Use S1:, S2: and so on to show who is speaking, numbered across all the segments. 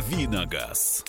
S1: Давиногаз.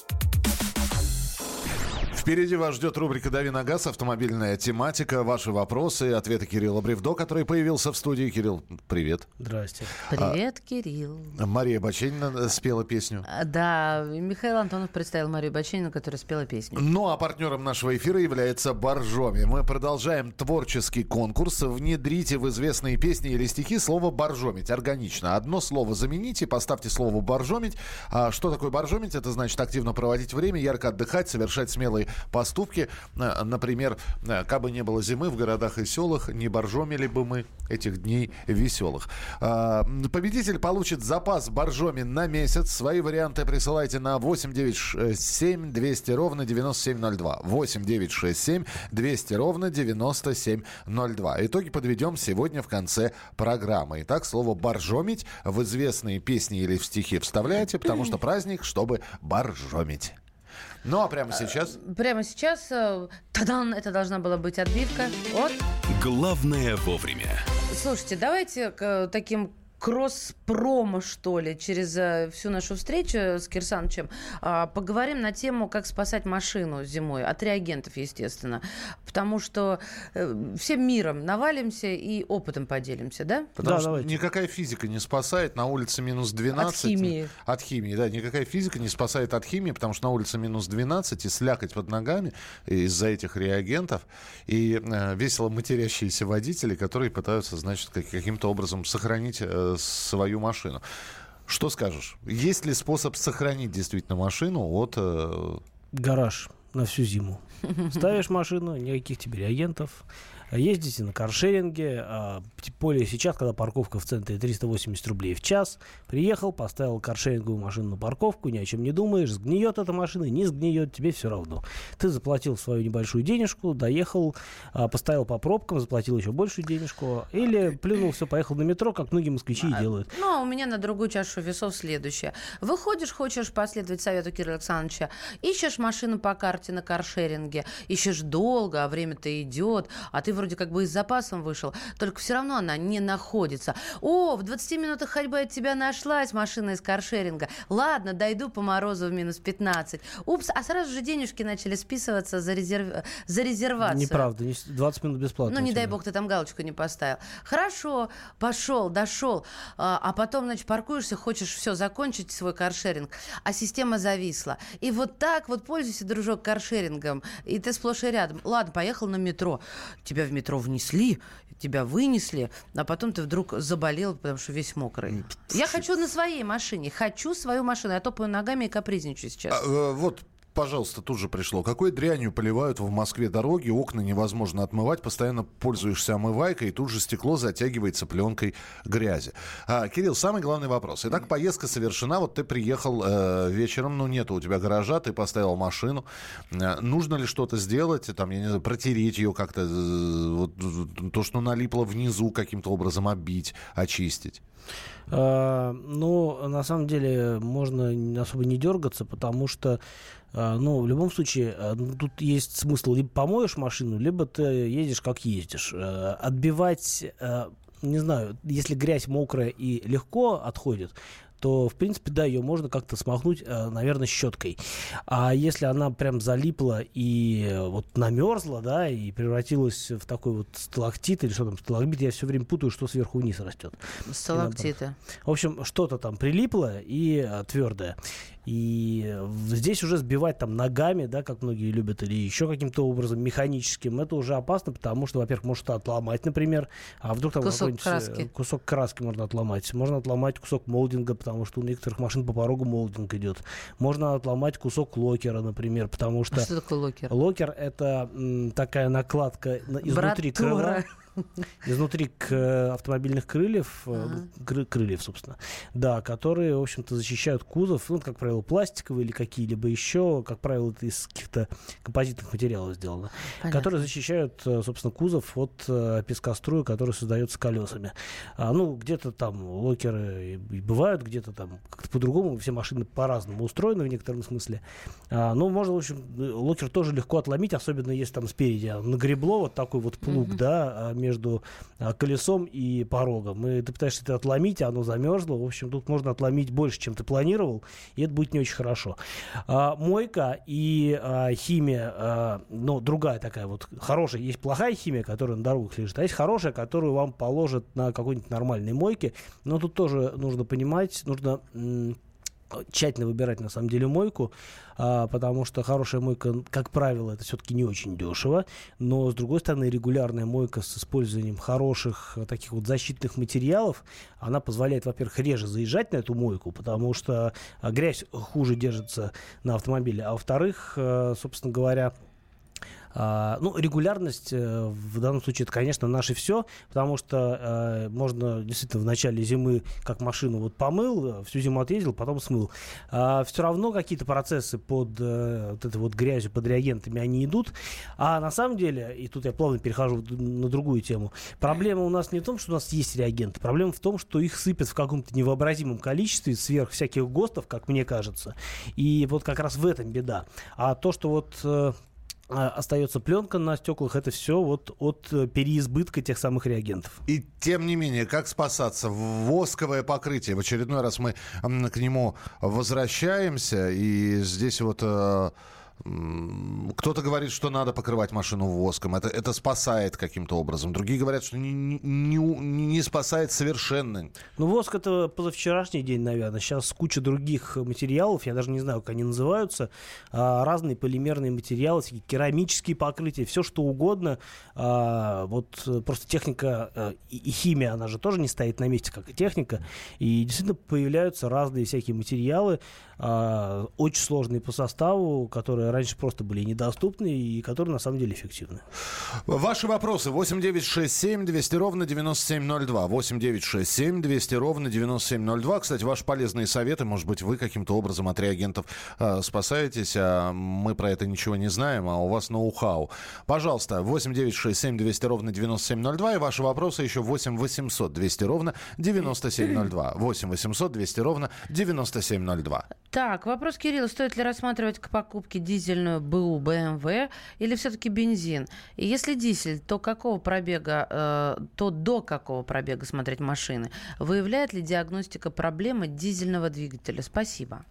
S2: Впереди вас ждет рубрика «Дави на газ», автомобильная тематика, ваши вопросы и ответы Кирилла Бревдо, который появился в студии. Кирилл, привет.
S3: Здрасте.
S4: Привет, а, Кирилл.
S2: Мария Баченина спела песню.
S4: А, да, Михаил Антонов представил Марию Баченину, которая спела песню.
S2: Ну, а партнером нашего эфира является Боржоми. Мы продолжаем творческий конкурс. Внедрите в известные песни или стихи слово «боржомить». Органично. Одно слово замените, поставьте слово «боржомить». А что такое «боржомить»? Это значит активно проводить время, ярко отдыхать, совершать смелые поступки. Э, например, э, как бы не было зимы в городах и селах, не боржомили бы мы этих дней веселых. А, победитель получит запас боржоми на месяц. Свои варианты присылайте на 8967 200 ровно 9702. 8967 200 ровно 9702. Итоги подведем сегодня в конце программы. Итак, слово «боржомить» в известные песни или в стихи вставляйте, потому что праздник, чтобы боржомить. Ну а прямо сейчас?
S4: Прямо сейчас, э, тадан, это должна была быть отбивка от...
S1: Главное вовремя.
S4: Слушайте, давайте к таким кросс-промо, что ли, через э, всю нашу встречу с Кирсановичем а, поговорим на тему, как спасать машину зимой. От реагентов, естественно. Потому что э, всем миром навалимся и опытом поделимся, да?
S2: Потому да, что давайте. никакая физика не спасает. На улице минус 12.
S4: От химии.
S2: От химии, да. Никакая физика не спасает от химии, потому что на улице минус 12 и слякоть под ногами из-за этих реагентов. И э, весело матерящиеся водители, которые пытаются, значит, каким-то образом сохранить свою машину. Что скажешь? Есть ли способ сохранить действительно машину от... Э...
S3: Гараж на всю зиму. Ставишь машину, никаких тебе реагентов, ездите на каршеринге, а, тем более сейчас, когда парковка в центре 380 рублей в час, приехал, поставил каршеринговую машину на парковку, ни о чем не думаешь, сгниет эта машина, не сгниет, тебе все равно. Ты заплатил свою небольшую денежку, доехал, а, поставил по пробкам, заплатил еще большую денежку, или плюнул, все, поехал на метро, как многие москвичи и а, делают.
S4: Ну, а у меня на другую чашу весов следующее. Выходишь, хочешь последовать совету Кирилла Александровича, ищешь машину по карте на каршеринге, ищешь долго, а время-то идет, а ты вроде как бы и с запасом вышел, только все равно она не находится. О, в 20 минутах ходьбы от тебя нашлась машина из каршеринга. Ладно, дойду по морозу в минус 15. Упс, а сразу же денежки начали списываться за, резерв... за резервацию.
S3: Неправда, 20 минут бесплатно.
S4: Ну, не дай бог, ты там галочку не поставил. Хорошо, пошел, дошел, а, а потом, значит, паркуешься, хочешь все закончить свой каршеринг, а система зависла. И вот так вот пользуйся, дружок, каршерингом, и ты сплошь и рядом. Ладно, поехал на метро. Тебя в метро внесли, тебя вынесли, а потом ты вдруг заболел, потому что весь мокрый. Я хочу на своей машине, хочу свою машину. Я топаю ногами и капризничаю сейчас. А,
S2: э, вот пожалуйста, тут же пришло. Какой дрянью поливают в Москве дороги, окна невозможно отмывать, постоянно пользуешься омывайкой, и тут же стекло затягивается пленкой грязи. А, Кирилл, самый главный вопрос. Итак, поездка совершена, вот ты приехал э, вечером, ну, нет у тебя гаража, ты поставил машину. Э, нужно ли что-то сделать, там, я не знаю, протереть ее как-то, э, вот, то, что налипло внизу, каким-то образом обить, очистить?
S3: А, ну, на самом деле, можно особо не дергаться, потому что а, ну, в любом случае, а, ну, тут есть смысл, либо помоешь машину, либо ты едешь как ездишь. А, отбивать не знаю, если грязь мокрая и легко отходит, то, в принципе, да, ее можно как-то смахнуть, э, наверное, щеткой. А если она прям залипла и вот намерзла, да, и превратилась в такой вот сталактит или что там, сталагмит, я все время путаю, что сверху вниз растет.
S4: Сталактиты.
S3: В общем, что-то там прилипло и э, твердое. И здесь уже сбивать там ногами, да, как многие любят, или еще каким-то образом механическим, это уже опасно, потому что, во-первых, может отломать, например, а вдруг там
S4: кусок краски.
S3: кусок краски можно отломать. Можно отломать кусок молдинга, потому что у некоторых машин по порогу молдинг идет. Можно отломать кусок локера, например, потому что... А
S4: что такое локер?
S3: Локер – это м, такая накладка изнутри Братура. крыла изнутри к э, автомобильных крыльев, э, ага. крыльев, собственно, да, которые, в общем-то, защищают кузов, ну, как правило, пластиковые или какие-либо еще, как правило, это из каких-то композитных материалов сделано, Понятно. которые защищают, э, собственно, кузов от пескоструя, который создается колесами. А, ну, где-то там локеры и бывают, где-то там как-то по-другому, все машины по-разному устроены в некотором смысле. А, ну, можно, в общем, локер тоже легко отломить, особенно если там спереди нагребло вот такой вот плуг, угу. да, между между а, колесом и порогом. И ты пытаешься это отломить, а оно замерзло. В общем, тут можно отломить больше, чем ты планировал, и это будет не очень хорошо. А, мойка и а, химия, а, ну, другая такая вот хорошая. Есть плохая химия, которая на дорогах лежит, а есть хорошая, которую вам положат на какой-нибудь нормальной мойке. Но тут тоже нужно понимать, нужно тщательно выбирать на самом деле мойку, а, потому что хорошая мойка, как правило, это все-таки не очень дешево, но с другой стороны регулярная мойка с использованием хороших а, таких вот защитных материалов, она позволяет, во-первых, реже заезжать на эту мойку, потому что а, грязь хуже держится на автомобиле, а во-вторых, а, собственно говоря, ну, регулярность э, в данном случае это, конечно, наше все, потому что э, можно действительно в начале зимы, как машину вот помыл, всю зиму отъездил, потом смыл. А все равно какие-то процессы под э, вот этой вот грязью, под реагентами, они идут. А на самом деле, и тут я плавно перехожу на другую тему, проблема у нас не в том, что у нас есть реагенты, проблема в том, что их сыпят в каком-то невообразимом количестве сверх всяких ГОСТов, как мне кажется. И вот как раз в этом беда. А то, что вот а, остается пленка на стеклах, это все вот от э, переизбытка тех самых реагентов.
S2: И тем не менее, как спасаться? Восковое покрытие. В очередной раз мы к нему возвращаемся, и здесь вот э, кто-то говорит, что надо покрывать машину воском. Это, это спасает каким-то образом. Другие говорят, что не, не, не, спасает совершенно.
S3: Ну, воск это позавчерашний день, наверное. Сейчас куча других материалов, я даже не знаю, как они называются. А, разные полимерные материалы, керамические покрытия, все что угодно. А, вот просто техника и, и химия, она же тоже не стоит на месте, как и техника. И действительно появляются разные всякие материалы, а, очень сложные по составу, которые раньше просто были недоступны и которые на самом деле эффективны.
S2: Ваши вопросы 8967 200 ровно 9702. 8967 200 ровно 9702. Кстати, ваши полезные советы, может быть, вы каким-то образом от реагентов э, спасаетесь, а мы про это ничего не знаем, а у вас ноу-хау. Пожалуйста, 8967 200 ровно 9702 и ваши вопросы еще 8 800 200 ровно 9702. 8 800 200 ровно 9702.
S4: Так, вопрос Кирилла. Стоит ли рассматривать к покупке дизельную БУ БМВ или все-таки бензин? И если дизель, то какого пробега, э, то до какого пробега смотреть машины? Выявляет ли диагностика проблемы дизельного двигателя? Спасибо.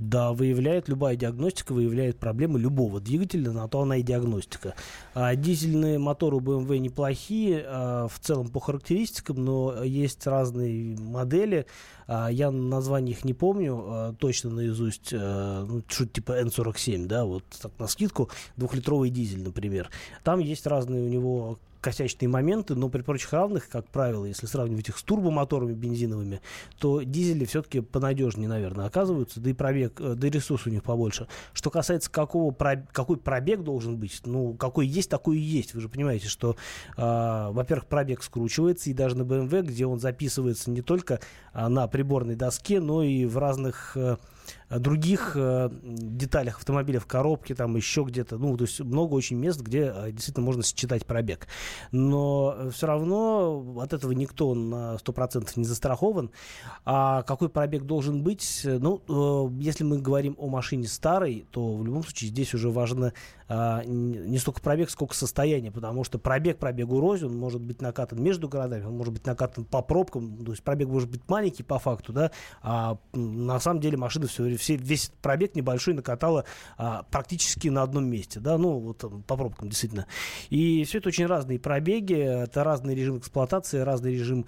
S3: Да, выявляет, любая диагностика выявляет проблемы любого двигателя, на то она и диагностика. А, дизельные моторы у BMW неплохие а, в целом по характеристикам, но есть разные модели. А, я название их не помню а, точно наизусть, а, ну, что-то типа N47, да, вот так на скидку, двухлитровый дизель, например. Там есть разные у него косячные моменты, но при прочих равных, как правило, если сравнивать их с турбомоторами бензиновыми, то дизели все-таки понадежнее, наверное, оказываются, да и пробег, э, да и ресурс у них побольше. Что касается какого, какой пробег должен быть, ну, какой есть, такой и есть. Вы же понимаете, что, э, во-первых, пробег скручивается, и даже на BMW, где он записывается не только э, на приборной доске, но и в разных... Э, других э, деталях автомобиля, в коробке, там еще где-то. Ну, то есть много очень мест, где э, действительно можно считать пробег. Но все равно от этого никто на 100% не застрахован. А какой пробег должен быть? Ну, э, если мы говорим о машине старой, то в любом случае здесь уже важно э, не столько пробег, сколько состояние, потому что пробег пробегу рознь, он может быть накатан между городами, он может быть накатан по пробкам, то есть пробег может быть маленький по факту, да, а на самом деле машина все все, весь пробег небольшой накатала а, практически на одном месте, да, ну, вот по пробкам, действительно. И все это очень разные пробеги, это разный режим эксплуатации, разный режим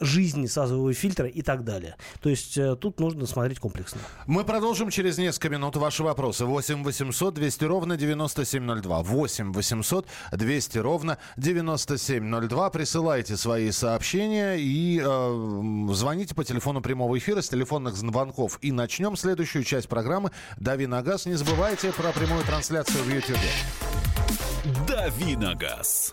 S3: жизни сазового фильтра и так далее. То есть э, тут нужно смотреть комплексно.
S2: Мы продолжим через несколько минут ваши вопросы. 8 800 200 ровно 9702. 8 800 200 ровно 9702. Присылайте свои сообщения и э, звоните по телефону прямого эфира с телефонных звонков. И начнем следующую часть программы «Дави на газ». Не забывайте про прямую трансляцию в YouTube.
S1: «Дави на газ».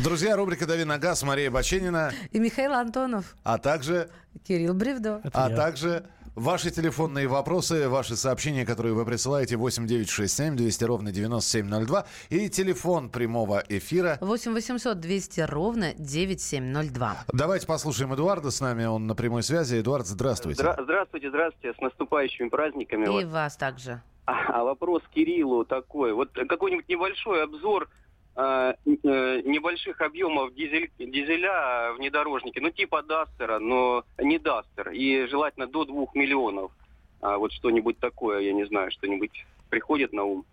S2: Друзья, рубрика «Дави на газ», Мария Баченина,
S4: И Михаил Антонов,
S2: а также,
S4: Кирилл Бревдо.
S2: а
S3: я.
S2: также ваши телефонные вопросы, ваши сообщения, которые вы присылаете 8967 200 ровно 9702 и телефон прямого эфира
S4: 8 800 200 ровно 9702.
S2: Давайте послушаем Эдуарда с нами, он на прямой связи. Эдуард, здравствуйте.
S5: Здра- здравствуйте, здравствуйте, с наступающими праздниками.
S4: И
S5: вас.
S4: вас также.
S5: А, а вопрос Кириллу такой. Вот какой-нибудь небольшой обзор небольших объемов дизель, дизеля внедорожники, ну типа Дастера, но не Дастер, и желательно до двух миллионов. А, вот что-нибудь такое, я не знаю, что-нибудь приходит на ум.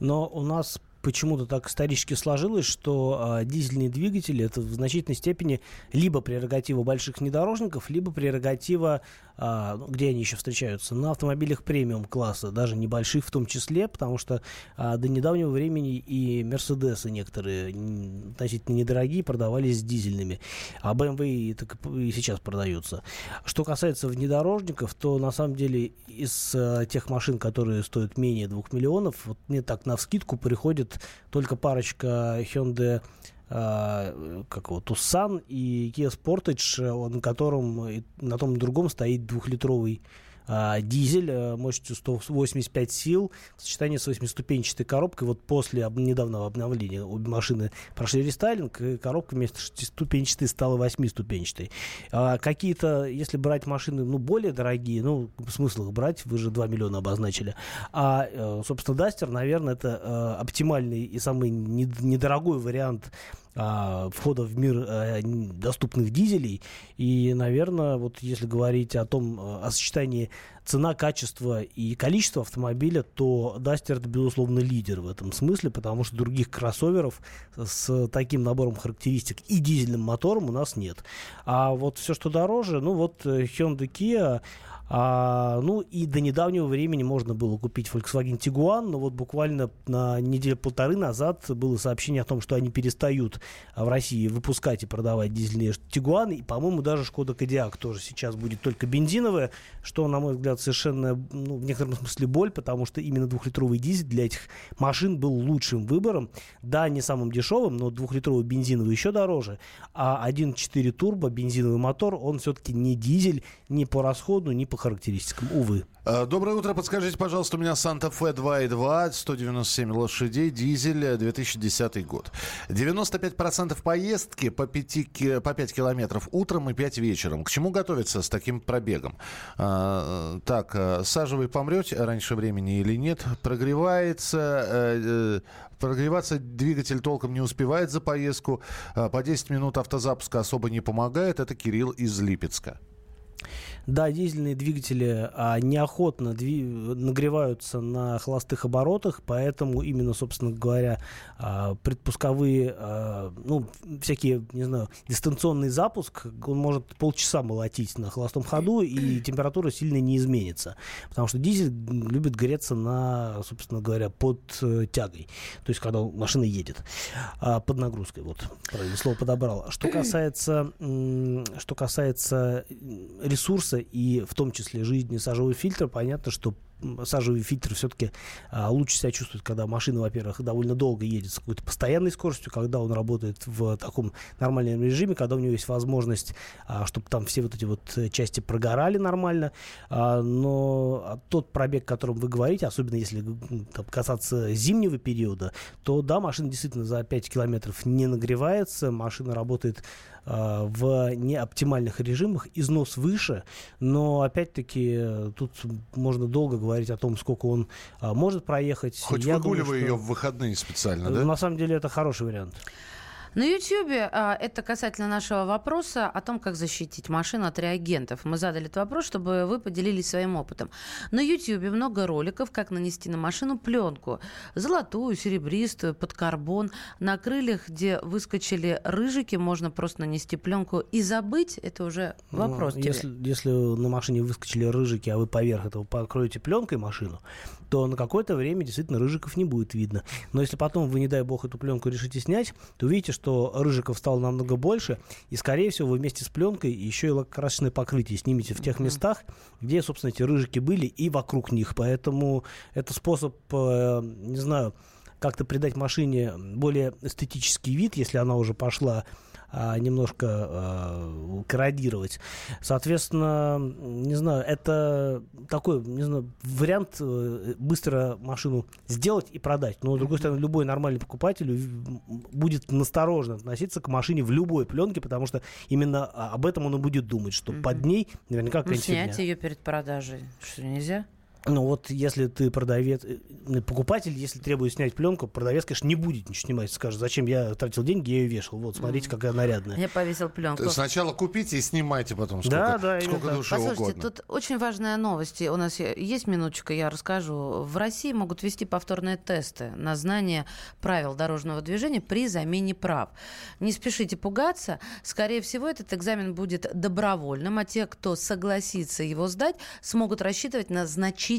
S3: Но у нас почему-то так исторически сложилось, что а, дизельные двигатели это в значительной степени либо прерогатива больших внедорожников, либо прерогатива, а, ну, где они еще встречаются, на автомобилях премиум класса, даже небольших в том числе, потому что а, до недавнего времени и Мерседесы некоторые относительно недорогие продавались дизельными, а BMW и, так и сейчас продаются. Что касается внедорожников, то на самом деле из э, тех машин, которые стоят менее 2 миллионов, вот мне так на вскидку приходит только парочка Hyundai как его, Tucson и Kia Sportage, э, на котором на том другом стоит двухлитровый а, дизель э, мощностью 185 сил в сочетании с восьмиступенчатой коробкой. Вот после недавнего обновления обе машины прошли рестайлинг, и коробка вместо шестиступенчатой стала восьмиступенчатой. А, какие-то, если брать машины ну, более дорогие, ну, смысл их брать, вы же 2 миллиона обозначили. А, э, собственно, Дастер, наверное, это э, оптимальный и самый нед- недорогой вариант а, входа в мир э, доступных дизелей. И, наверное, вот если говорить о том, э, о сочетании цена, качество и количество автомобиля, то Duster это, безусловно, лидер в этом смысле, потому что других кроссоверов с таким набором характеристик и дизельным мотором у нас нет. А вот все, что дороже, ну вот э, Hyundai Kia, а, ну и до недавнего времени можно было купить Volkswagen Tiguan, но вот буквально на неделю-полторы назад было сообщение о том, что они перестают а, в России выпускать и продавать дизельные Tiguan, и, по-моему, даже Шкода Кодиак тоже сейчас будет только бензиновая, что, на мой взгляд, совершенно, ну, в некотором смысле боль, потому что именно двухлитровый дизель для этих машин был лучшим выбором. Да, не самым дешевым, но двухлитровый бензиновый еще дороже, а 1.4 турбо бензиновый мотор, он все-таки не дизель ни по расходу, ни по характеристикам, увы.
S2: Э, Доброе утро. Подскажите, пожалуйста, у меня Санта-Фе 2.2, 197 лошадей, дизель, э, 2010 год. 95% поездки по, 5, ки- по 5 километров утром и 5 вечером. К чему готовиться с таким пробегом? А, э, так, э, сажевый помрете раньше времени или нет? Прогревается... э, э, Прогреваться двигатель толком не успевает за поездку. А, По 10 минут автозапуска особо не помогает. Это Кирилл из Липецка.
S3: Да, дизельные двигатели а, неохотно дви- нагреваются на холостых оборотах, поэтому именно, собственно говоря, а, предпусковые, а, ну, всякие, не знаю, дистанционный запуск, он может полчаса молотить на холостом ходу, и температура сильно не изменится. Потому что дизель любит греться на, собственно говоря, под э, тягой. То есть, когда машина едет а, под нагрузкой. Вот, правильное слово подобрал. Что касается, что касается ресурса и в том числе жизни сажевого фильтра, понятно, что сажевый фильтр все-таки лучше себя чувствует, когда машина, во-первых, довольно долго едет с какой-то постоянной скоростью, когда он работает в таком нормальном режиме, когда у него есть возможность, чтобы там все вот эти вот э, части прогорали нормально. А, но а, тот пробег, о котором вы говорите, особенно если там, касаться зимнего периода, то да, машина действительно за 5 километров не нагревается, машина работает а, в неоптимальных режимах, износ выше, но опять-таки э, тут можно долго говорить о том, сколько он а, может проехать.
S2: Хоть
S3: Я
S2: выгуливай
S3: думаю,
S2: ее в выходные специально,
S3: э,
S2: да?
S3: На самом деле это хороший вариант.
S4: На YouTube а, это касательно нашего вопроса о том, как защитить машину от реагентов. Мы задали этот вопрос, чтобы вы поделились своим опытом. На YouTube много роликов, как нанести на машину пленку. Золотую, серебристую, под карбон. На крыльях, где выскочили рыжики, можно просто нанести пленку и забыть. Это уже вопрос
S3: Ну,
S4: тебе.
S3: если, если на машине выскочили рыжики, а вы поверх этого покроете пленкой машину, то на какое-то время действительно рыжиков не будет видно. Но если потом вы, не дай бог, эту пленку решите снять, то увидите, что рыжиков стало намного больше, и, скорее всего, вы вместе с пленкой еще и лакокрасочное покрытие снимете в тех местах, где, собственно, эти рыжики были, и вокруг них. Поэтому это способ, э, не знаю, как-то придать машине более эстетический вид, если она уже пошла немножко а, корродировать. Соответственно, не знаю, это такой, не знаю, вариант э, быстро машину сделать и продать. Но, с другой стороны, любой нормальный покупатель будет настороженно относиться к машине в любой пленке, потому что именно а, об этом он и будет думать, что под ней наверняка
S4: Ну,
S3: какая-нибудь фигня.
S4: снять ее перед продажей. Что, нельзя?
S3: Ну вот если ты продавец, э, покупатель, если требует снять пленку, продавец, конечно, не будет ничего снимать. Скажет, зачем я тратил деньги, я ее вешал. Вот, смотрите, какая нарядная.
S4: Я повесил пленку.
S2: Сначала купите и снимайте потом сколько,
S3: Да, да,
S2: сколько
S3: так.
S2: душе
S4: Послушайте,
S2: угодно.
S4: тут очень важная новость. И У нас есть минуточка, я расскажу. В России могут вести повторные тесты на знание правил дорожного движения при замене прав. Не спешите пугаться. Скорее всего, этот экзамен будет добровольным, а те, кто согласится его сдать, смогут рассчитывать на значительные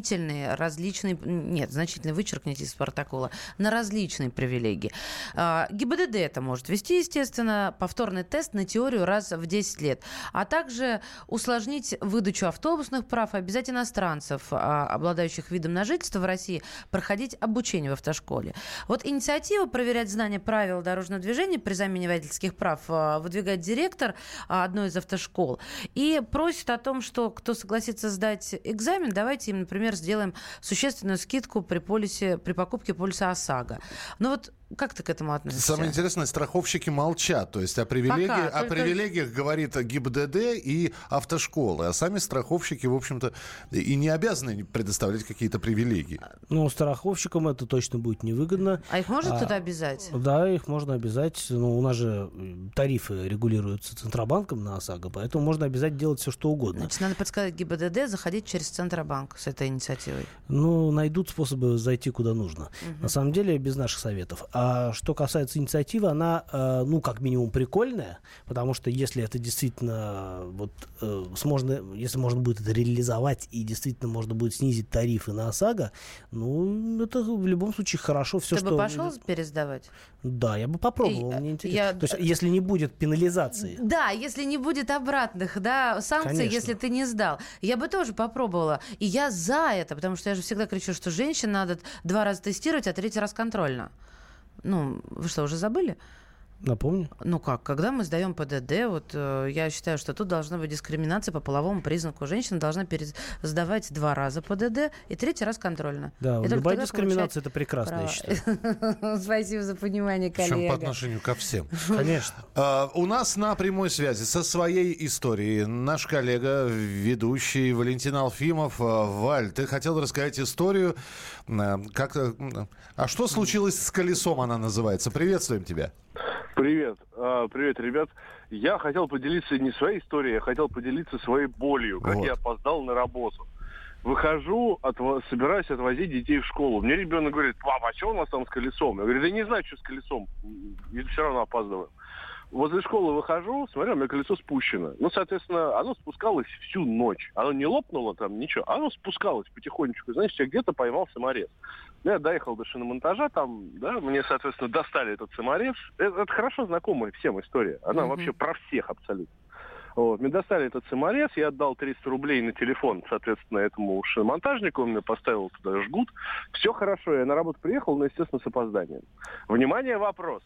S4: различные... Нет, значительные вычеркните из протокола. На различные привилегии. А, ГИБДД это может вести, естественно, повторный тест на теорию раз в 10 лет. А также усложнить выдачу автобусных прав, обязать иностранцев, а, обладающих видом на жительство в России, проходить обучение в автошколе. Вот инициатива проверять знания правил дорожного движения при замене водительских прав а, выдвигает директор одной из автошкол и просит о том, что кто согласится сдать экзамен, давайте им, например, сделаем существенную скидку при полисе, при покупке полиса ОСАГО. Ну вот как ты к этому относишься?
S2: Самое интересное, страховщики молчат. То есть о, привилегии,
S4: Пока,
S2: о
S4: только-
S2: привилегиях говорит ГИБДД и автошколы. А сами страховщики, в общем-то, и не обязаны предоставлять какие-то привилегии.
S3: Ну, страховщикам это точно будет невыгодно.
S4: А их можно
S3: А,
S4: кто-то обязать?
S3: Да, их можно обязать. Ну, у нас же э, тарифы регулируются Центробанком на ОСАГО, поэтому можно обязать делать все, что угодно.
S4: Значит, надо подсказать ГИБДД заходить через Центробанк с этой инициативой.
S3: Ну, найдут способы зайти куда нужно. На самом деле, без наших советов. А что касается инициативы, она, э, ну, как минимум, прикольная, потому что если это действительно, э, вот, э, можно, если можно будет это реализовать и действительно можно будет снизить тарифы на ОСАГО, ну, это в любом случае хорошо. Все,
S4: Ты
S3: что...
S4: бы пошел пересдавать?
S3: Да, я бы попробовал,
S4: И, э,
S3: мне интересно.
S4: я-
S3: То есть, если не будет пенализации.
S4: Да, если не будет обратных, да, санкций,
S3: Конечно.
S4: если ты не сдал. Я бы тоже попробовала. И я за это, потому что я же всегда кричу, что женщин надо два раза тестировать, а третий раз контрольно. Ну, вы что, уже забыли?
S3: Напомню.
S4: Ну как, когда мы сдаем ПДД, вот э, я считаю, что тут должна быть дискриминация по половому признаку. Женщина должна перед... сдавать два раза ПДД и третий раз контрольно.
S3: Да,
S4: И
S3: любая дискриминация это прекрасно, я
S4: получать
S3: считаю.
S4: права. Спасибо за понимание,
S2: Причем
S4: коллега.
S2: по отношению ко всем.
S3: Конечно.
S2: А, У нас на прямой связи со своей историей наш коллега, ведущий Валентин Алфимов. А, Валь, ты хотел рассказать историю. а, Как, а что случилось с колесом, она называется? Приветствуем тебя.
S6: Привет. А, Привет, ребят. Я хотел поделиться не своей историей, я хотел поделиться своей болью, как
S2: Вот.
S6: я опоздал на работу. Выхожу, отво- собираюсь отвозить детей в школу. Мне ребенок говорит, папа, а что у нас там с колесом? Я говорю, да не знаю, что с колесом. И все равно опаздываю. Возле школы выхожу, смотрю, у меня колесо спущено. Ну, соответственно, оно спускалось всю ночь. Оно не лопнуло там, ничего. Оно спускалось потихонечку. Знаешь, я где-то поймал саморез. Ну, я доехал до шиномонтажа, там, да, мне, соответственно, достали этот саморез. Это, это хорошо знакомая всем история. Она
S4: Мгм.
S6: вообще про всех абсолютно. Вот. Мне достали этот саморез, я отдал 300 рублей на телефон, соответственно, этому шиномонтажнику, он мне поставил туда жгут. Все хорошо, я на работу приехал, но, естественно, с опозданием. Внимание, вопрос.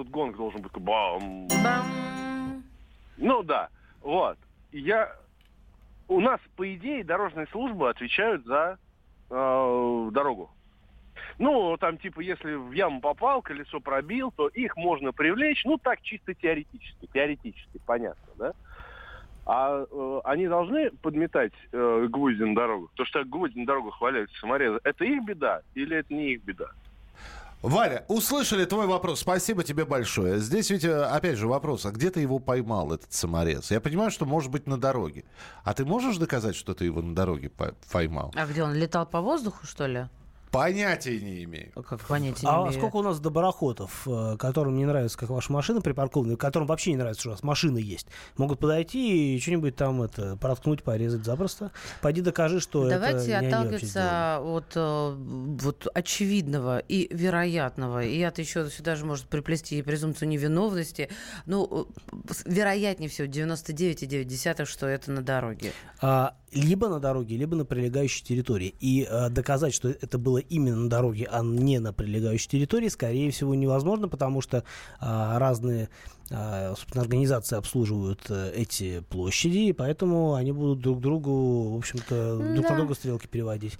S6: Тут гонг должен быть. Бам.
S4: Бам.
S6: Ну да, вот. Я... У нас, по идее, дорожные службы отвечают за э, дорогу. Ну, там, типа, если в яму попал, колесо пробил, то их можно привлечь, ну, так, чисто теоретически, теоретически, понятно, да? А э, они должны подметать э, гвозди на дорогу? То, что гвозди на дорогу валяются саморезы, это их беда или это не их беда?
S2: Валя, услышали твой вопрос. Спасибо тебе большое. Здесь ведь, э, опять же, вопрос, а где ты его поймал, этот саморез? Я понимаю, что может быть на дороге. А ты можешь доказать, что ты его на дороге поймал?
S4: А где он, летал по воздуху, что ли?
S2: Понятия не имею.
S4: Как понятия не
S3: а
S4: имею?
S3: сколько у нас доброходов, э, которым не нравится, как ваша машина припаркована, которым вообще не нравится, что у вас машина есть, могут подойти и что-нибудь там это проткнуть, порезать запросто. Пойди докажи, что
S4: Давайте
S3: это не
S4: отталкиваться от э, вот очевидного и вероятного. И это еще сюда же может приплести и презумпцию невиновности. Ну, э, вероятнее всего 99,9, что это на дороге.
S3: А, либо на дороге, либо на прилегающей территории. И э, доказать, что это было именно на дороге, а не на прилегающей территории, скорее всего, невозможно, потому что э, разные э, собственно, организации обслуживают э, эти площади, и поэтому они будут друг другу, в общем-то, друг
S4: Да.
S3: на друга стрелки переводить.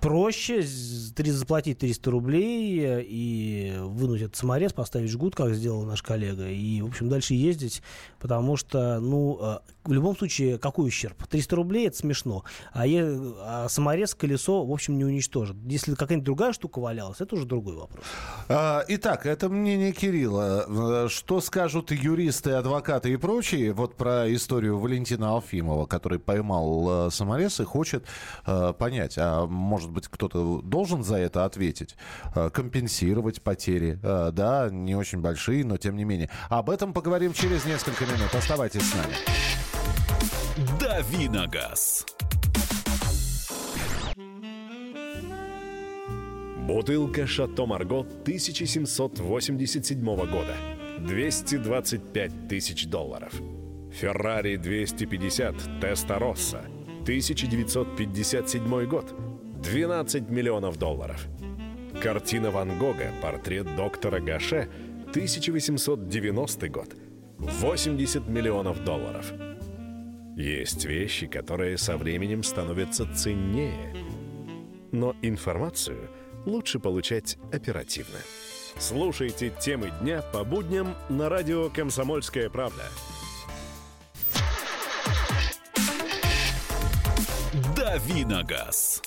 S3: Проще заплатить 300 рублей э, и вынуть этот саморез, поставить жгут, как сделал наш коллега, и, в общем, дальше ездить, потому что, ну, э, в любом случае, какой ущерб? 300 рублей – это смешно, а, е- а саморез, колесо, в общем, не уничтожит. Если какая-нибудь другая штука валялась, это уже другой вопрос.
S2: А, Итак, это мнение Кирилла. Э, Что скажут юристы, адвокаты и прочие вот про историю Валентина Алфимова, который поймал саморез и хочет понять, а может быть кто-то должен за это ответить, э, компенсировать потери, э, да, не очень большие, но тем не менее. Об этом поговорим через несколько минут. Оставайтесь с нами.
S1: «Дави на газ».
S7: Бутылка «Шато Марго» 1787 года. 225 тысяч долларов. Феррари 250 Теста Росса. 1957 год. 12 миллионов долларов. Картина Ван Гога «Портрет доктора Гаше» 1890 год. 80 миллионов долларов. Есть вещи, которые со временем становятся ценнее. Но информацию лучше получать оперативно. Слушайте темы дня по будням на радио «Комсомольская правда».
S1: «Дави на газ».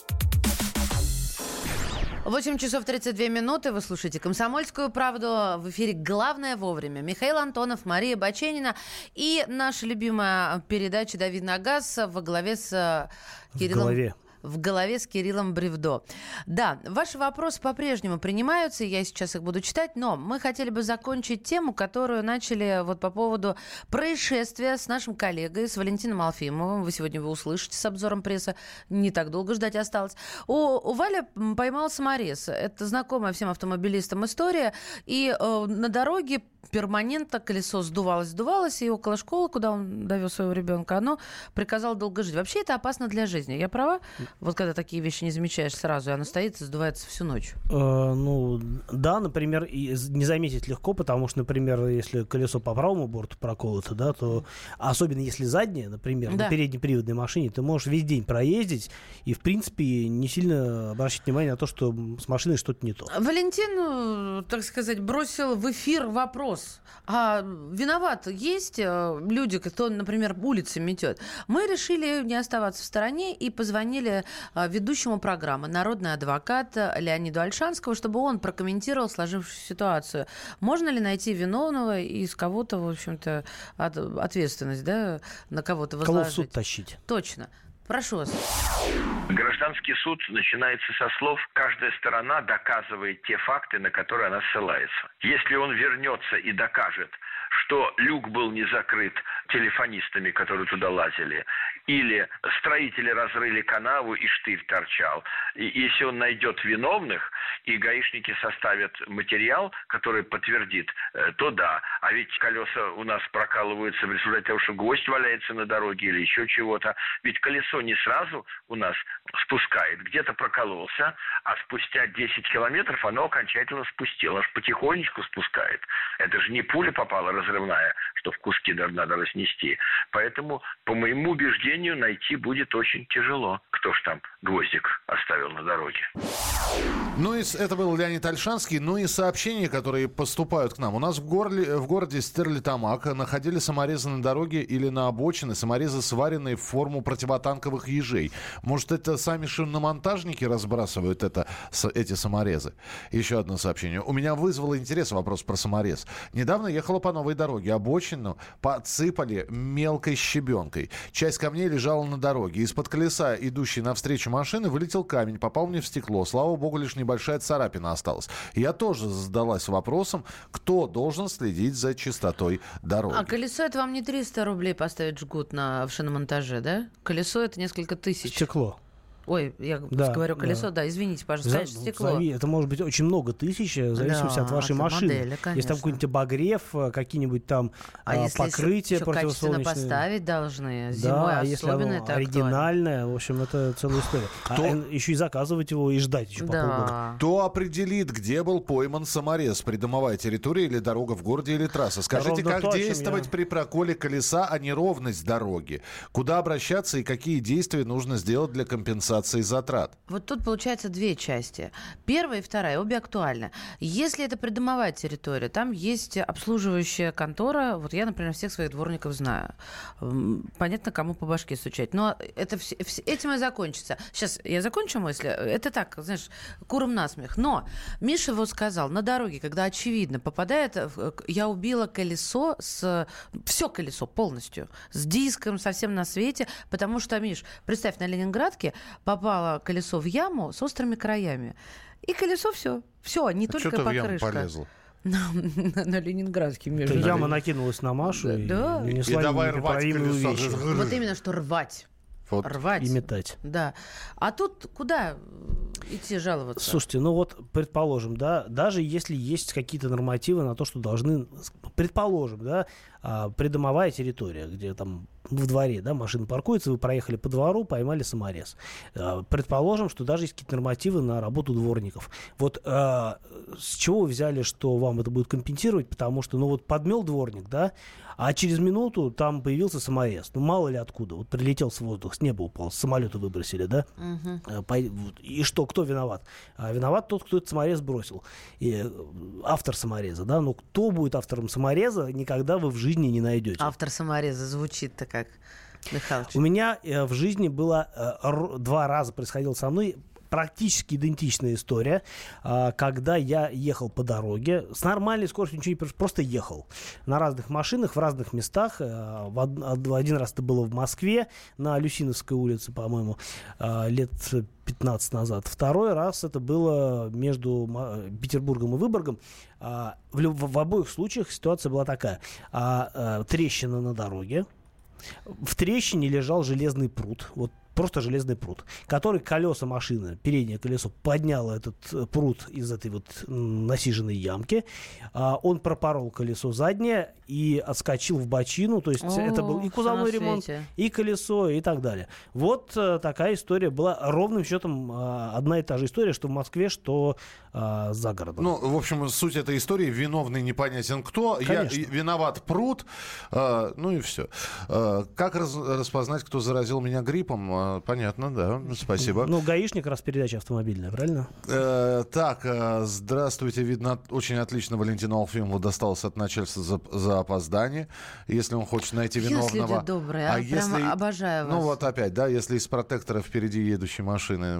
S4: 8 часов 32 минуты. Вы слушаете «Комсомольскую правду». В эфире «Главное вовремя». Михаил Антонов, Мария Баченина и наша любимая передача «Давид на газ» во главе с э, Кириллом...
S3: голове.
S4: В голове с Кириллом Бревдо. Да, ваши вопросы по-прежнему принимаются, я сейчас их буду читать, но мы хотели бы закончить тему, которую начали вот по поводу происшествия с нашим коллегой, с Валентином Алфимовым. Вы сегодня его услышите с обзором пресса, не так долго ждать осталось. У, у Вали м, поймал саморез. Это знакомая всем автомобилистам история. И э, на дороге перманентно колесо сдувалось, сдувалось, и около школы, куда он довез своего ребенка, оно приказало долго жить. Вообще это опасно для жизни. Я права? Вот когда такие вещи не замечаешь сразу, и оно стоит и сдувается всю ночь.
S3: Э, ну, да, например, не заметить легко, потому что, например, если колесо по правому борту проколото, да, то особенно если заднее, например,
S4: Да.
S3: на переднеприводной машине, ты можешь весь день проездить и, в принципе, не сильно обращать внимание на то, что с машиной что-то не то.
S4: Валентин, э, так сказать, бросил в эфир вопрос. А виноват есть э, люди, кто, например, улицы метет? Мы решили не оставаться в стороне и позвонили э, ведущему программы «Народный адвокат» Леониду Альшанскому, чтобы он прокомментировал сложившуюся ситуацию. Можно ли найти виновного и с кого-то, в общем-то, от- ответственность, да, на кого-то
S3: Кого в
S4: возложить?
S3: суд тащить?
S4: Точно. Прошу вас.
S8: Гражданский суд начинается со слов «каждая сторона доказывает те факты, на которые она ссылается». Если он вернется и докажет, что люк был не закрыт телефонистами, которые туда лазили, или строители разрыли канаву и штырь торчал, и если он найдет виновных, и гаишники составят материал, который подтвердит, э, то да. А ведь колеса у нас прокалываются в результате того, что гвоздь валяется на дороге или еще чего-то. Ведь колесо не сразу у нас спускает, где-то прокололся, а спустя 10 километров оно окончательно спустилось, потихонечку спускает. Это же не пуля попала разрывная, что в куски надо разнести. Поэтому, по моему убеждению, найти будет очень тяжело, кто ж там гвоздик оставил на дороге.
S2: Ну и это был Леонид Альшанский. Ну и сообщения, которые поступают к нам. У нас в, горле, в городе Стерлитамак находили саморезы на дороге или на обочине, саморезы, сваренные в форму противотанковых ежей. Может, это сами шиномонтажники разбрасывают это, эти саморезы? Еще одно сообщение. У меня вызвало интерес вопрос про саморез. Недавно ехала по новой дороге. Обочину подсыпали мелкой щебенкой. Часть камней лежала на дороге. Из-под колеса, идущей навстречу машины, вылетел камень, попал мне в стекло. Слава богу, лишь небольшая царапина осталась. Я тоже задалась вопросом, кто должен следить за чистотой дороги.
S4: А колесо это вам не 300 рублей поставить жгут на, в шиномонтаже, да? Колесо это несколько тысяч.
S3: Стекло.
S4: Ой, я
S3: Да,
S4: говорю колесо,
S3: да.
S4: да, извините, пожалуйста,
S3: За-
S4: конечно, стекло.
S3: зави- Это может быть очень много тысяч, э, в зависимости
S4: Да,
S3: от вашей
S4: от
S3: машины.
S4: модели,
S3: Если там какой-нибудь обогрев, э, какие-нибудь там
S4: А
S3: а,
S4: если
S3: покрытие
S4: еще качественно
S3: противосолнечное.
S4: поставить должны,
S3: Да,
S4: зимой
S3: а если
S4: особенно это актуально.
S3: оригинальное, в общем, это целая история. А
S2: Кто-
S3: э, еще и заказывать его и ждать еще по полгода.
S4: Да.
S2: Кто определит, где был пойман саморез? Придомовая территория или дорога в городе или трасса? Скажите,
S3: ровно
S2: как
S3: то,
S2: действовать
S3: я-
S2: при проколе колеса, а неровность дороги? Куда обращаться и какие действия нужно сделать для компенсации затрат?
S4: Вот тут получается две части. Первая и вторая, обе актуальны. Если это придомовая территория, там есть обслуживающая контора. Вот я, например, всех своих дворников знаю. Понятно, кому по башке стучать. Но это вс- вс- этим и закончится. Сейчас я закончу мысли. Это так, знаешь, куром насмех. Но Миша вот сказал, на дороге, когда очевидно попадает... Я убила колесо с... Все колесо полностью. С диском, совсем на свете. Потому что, Миш, представь, на Ленинградке попало колесо в яму с острыми краями. И колесо все. Все, не
S2: А
S4: только
S2: что ты в яму
S4: покрышка.
S2: полезла?
S4: На, на- на Ленинградке, между
S3: Эта яма накинулась на Машу и
S4: Да.
S3: нанесла
S2: И давай рвать колесо.
S3: вещь.
S4: Вот именно, что рвать.
S2: Вот.
S4: Рвать.
S3: И метать.
S4: Да. А тут куда идти жаловаться?
S3: Слушайте, ну вот, предположим, да, даже если есть какие-то нормативы на то, что должны, предположим, да, а, придомовая территория, где там в дворе, да, машина паркуется, вы проехали по двору, поймали саморез. А, Предположим, что даже есть какие-то нормативы на работу дворников. Вот а, с чего вы взяли, что вам это будет компенсировать? Потому что, ну вот подмел дворник, да, а через минуту там появился саморез. Ну мало ли откуда. Вот прилетел с воздуха, с неба упал, с самолета выбросили, да? Вот. И что, кто виноват? А виноват тот, кто этот саморез бросил. И, э, автор самореза, да? Но кто будет автором самореза, никогда вы в жизни не найдете.
S4: Автор самореза звучит-то как, Михалыч.
S3: У меня э, в жизни было два раза происходило со мной практически идентичная история, а, когда я ехал по дороге с нормальной скоростью, ничего не происходит, просто ехал на разных машинах в разных местах. э, в од- од- Один раз это было в Москве на Люсиновской улице, по-моему, а, лет 15 назад. Второй раз это было между Петербургом и Выборгом. А, В, в обоих случаях ситуация была такая. А, а, Трещина на дороге, в трещине лежал железный пруд. Вот просто железный пруд, который колеса машины, переднее колесо подняло этот э, пруд из этой вот насиженной ямки. А, он пропорол колесо заднее и отскочил в бочину. То есть
S4: О,
S3: это был и кузовной ремонт,
S4: свете.
S3: и колесо, и так далее. Вот э, такая история была ровным счетом э, одна и та же история, что в Москве, что за городом.
S2: Ну, в общем, суть этой истории виновный непонятен кто. Я
S3: Конечно.
S2: и- виноват пруд. э, ну и все. как раз- распознать, кто заразил меня гриппом? Э, понятно, да. Спасибо.
S3: Ну, гаишник, раз передача автомобильная, правильно?
S2: Э, так, э, здравствуйте. Видно, очень отлично Валентину Алфимову досталось от начальства за, за опоздание. Если он хочет найти виновного...
S4: люди добрые, а? Прямо обожаю
S2: Ну
S4: вас.
S2: вот опять, да, если из протектора впереди едущей машины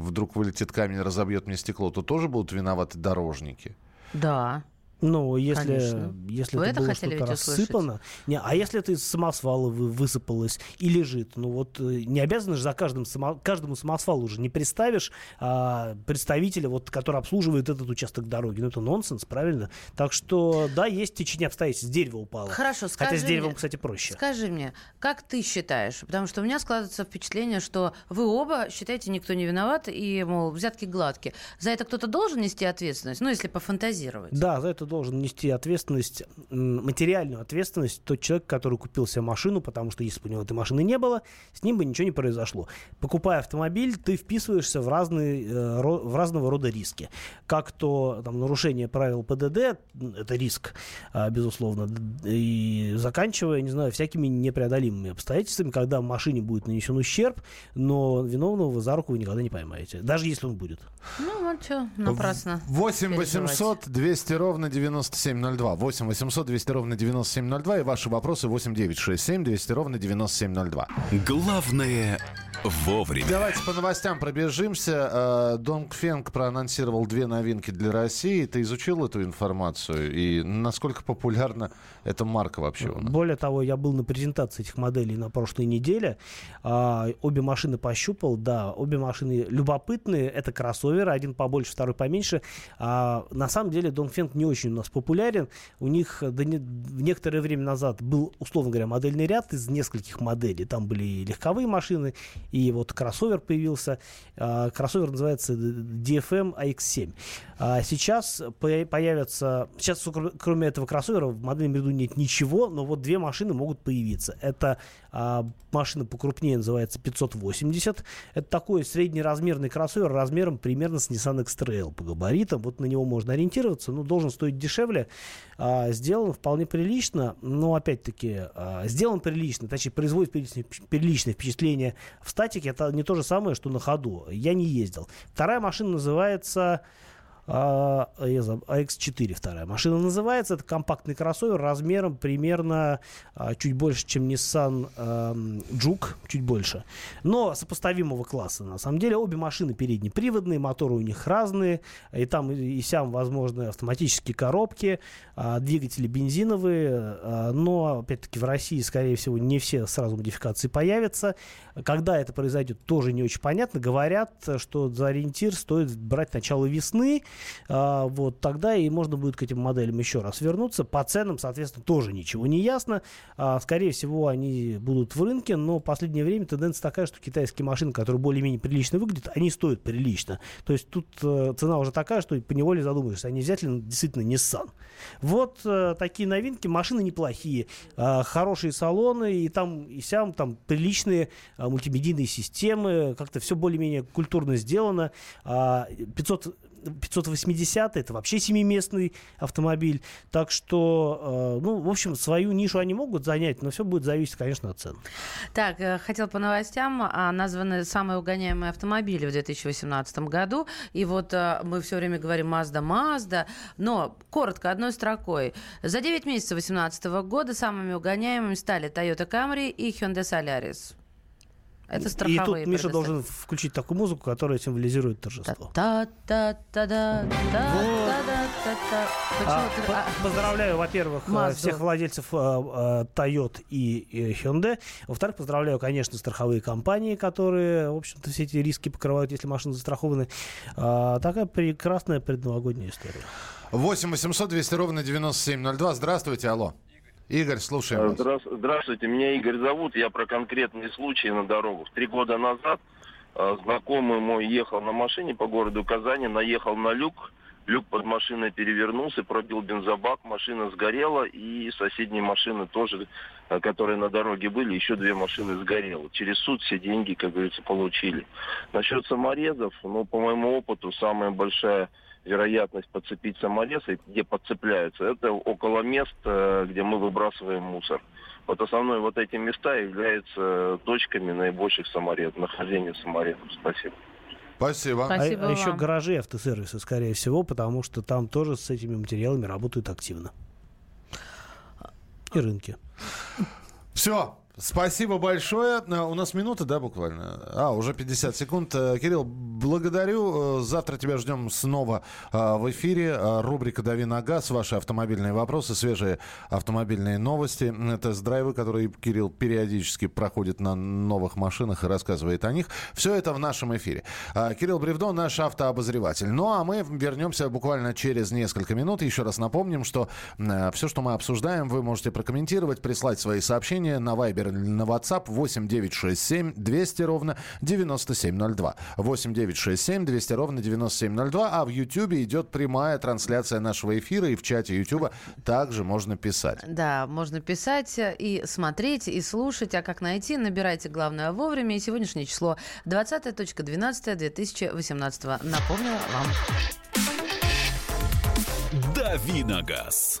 S2: вдруг вылетит камень, разобьет мне стекло, то тоже будут виноваты дорожники.
S4: Да.
S3: Ну, если,
S4: Конечно.
S3: если
S4: Вы
S3: это было что-то
S4: услышать?
S3: рассыпано. Не, а если это из самосвала вы, высыпалось и лежит, ну вот э, не обязаны же за каждым само- каждому самосвалу уже не представишь а, представителя, вот, который обслуживает этот участок дороги. Ну, это нонсенс, правильно? Так что, да, есть течение обстоятельств. Дерево упало.
S4: Хорошо,
S3: Хотя
S4: скажи
S3: с деревом,
S4: мне-
S3: кстати, проще.
S4: Скажи мне, как ты считаешь? Потому что у меня складывается впечатление, что вы оба считаете, никто не виноват, и, мол, взятки гладкие. За это кто-то должен нести ответственность? Ну, если пофантазировать.
S3: Да, за это это должен нести ответственность, материальную ответственность тот человек, который купил себе машину, потому что если бы у него этой машины не было, с ним бы ничего не произошло. Покупая автомобиль, ты вписываешься в, разные, э, в разного рода риски. Как то там, нарушение правил ПДД, это риск, а, безусловно, и заканчивая, не знаю, всякими непреодолимыми обстоятельствами, когда машине будет нанесен ущерб, но виновного вы за руку вы никогда не поймаете, даже если он будет.
S4: Ну, вот что, напрасно.
S2: 8
S4: переживать.
S2: 800 200 ровно 9702. 8 800 200 ровно 9702. И ваши вопросы 8 9 6 7 200 ровно 9702.
S1: Главное вовремя.
S2: Давайте по новостям пробежимся. Э, Донг Фенг проанонсировал две новинки для России. Ты изучил эту информацию? И насколько популярна эта марка вообще у нас?
S3: Более того, я был на презентации этих моделей на прошлой неделе. А, обе машины пощупал, да, обе машины любопытные. Это кроссоверы, один побольше, второй поменьше. А, на самом деле Донфенг не очень у нас популярен. У них до не- в некоторое время назад был, условно говоря, модельный ряд из нескольких моделей. Там были и легковые машины, и вот кроссовер появился. А, кроссовер называется DFM AX7. А сейчас по- появятся... Сейчас, кр- кроме этого кроссовера, в модельном ряду нет ничего, но вот две машины могут появиться. Это а, машина покрупнее, называется 580. Это такой среднеразмерный кроссовер размером примерно с Nissan X-Trail по габаритам. Вот на него можно ориентироваться, но должен стоить дешевле. А, сделан вполне прилично, но опять-таки а, сделан прилично, точнее производит приличное, приличное впечатление в статике. Это не то же самое, что на ходу. Я не ездил. Вторая машина называется... А, я заб- AX4 вторая машина называется. Это компактный кроссовер размером примерно а, чуть больше, чем Nissan эм, Juke, чуть больше. Но сопоставимого класса, на самом деле. Обе машины переднеприводные, моторы у них разные. И там и, сям возможны автоматические коробки, а, двигатели бензиновые. а, но, опять-таки, в России, скорее всего, не все сразу модификации появятся. Когда это произойдет, тоже не очень понятно. Говорят, что за ориентир стоит брать начало весны. А, вот тогда и можно будет к этим моделям еще раз вернуться. По ценам, соответственно, тоже ничего не ясно. А, скорее всего, они будут в рынке, но в последнее время тенденция такая, что китайские машины, которые более-менее прилично выглядят, они стоят прилично. То есть тут э, цена уже такая, что поневоле задумаешься, а не взять ли действительно Nissan. Вот э, такие новинки. Машины неплохие, а, хорошие салоны, и там и сям там приличные мультимедийные системы, как-то все более-менее культурно сделано. А, 500 580 это вообще семиместный автомобиль. Так что, э, ну, в общем, свою нишу они могут занять, но все будет зависеть, конечно, от цен.
S4: Так, э, хотел по новостям. а, Названы самые угоняемые автомобили в 2018 году. И вот э, мы все время говорим Mazda, Mazda. Но коротко, одной строкой. За 9 месяцев 2018 года самыми угоняемыми стали Toyota Camry и Hyundai Solaris. Это
S3: И
S4: страховые
S3: тут Миша должен включить такую музыку, которая символизирует торжество. А,
S4: а,
S3: Поздравляю, во-первых, э, всех владельцев э, э, Toyota и Hyundai. Во-вторых, поздравляю, конечно, страховые компании, которые, в общем-то, все эти риски покрывают, если машины застрахованы. А, такая прекрасная предновогодняя история.
S2: 8 800 200 ровно 9702. Здравствуйте, алло. Игорь, слушаем вас.
S9: Здра- Здравствуйте, меня Игорь зовут. Я про конкретный случай на дорогах. Три года назад э, знакомый мой ехал на машине по городу Казани, наехал на люк. Люк под машиной перевернулся, пробил бензобак, машина сгорела, и соседние машины тоже, э, которые на дороге были, еще две машины сгорело. Через суд все деньги, как говорится, получили. Насчет саморезов, ну, по моему опыту, самая большая вероятность подцепить саморез, и где подцепляются, это около мест, э, где мы выбрасываем мусор. Вот основной вот эти места являются точками наибольших саморезов, нахождения саморезов. Спасибо.
S2: Спасибо.
S3: А,
S4: Спасибо
S3: а еще
S4: вам.
S3: гаражи и автосервисы, скорее всего, потому что там тоже с этими материалами работают активно. И рынки.
S2: Все. Спасибо большое. Э, У нас минута, да, буквально? А, уже 50 секунд. Э, Кирилл, благодарю. Э, Завтра тебя ждем снова в эфире. Рубрика «Дави на газ». Ваши автомобильные вопросы, свежие автомобильные новости. Это драйвы которые Кирилл периодически проходит на новых машинах и рассказывает о них. Все это в нашем эфире. Кирилл Бревдо, наш автообозреватель. Ну, а мы вернемся буквально через несколько минут. Еще раз напомним, что все, что мы обсуждаем, вы можете прокомментировать, прислать свои сообщения на Viber или на WhatsApp 8 967 200 ровно 9702. 8 9 967 200 ровно 9702. А в Ютьюбе идет прямая трансляция нашего эфира. И в чате Ютуба также можно писать.
S4: Да, можно писать и смотреть, и слушать. А как найти? Набирайте главное вовремя. И сегодняшнее число 20.12.2018. Напомню вам.
S1: Давиногаз.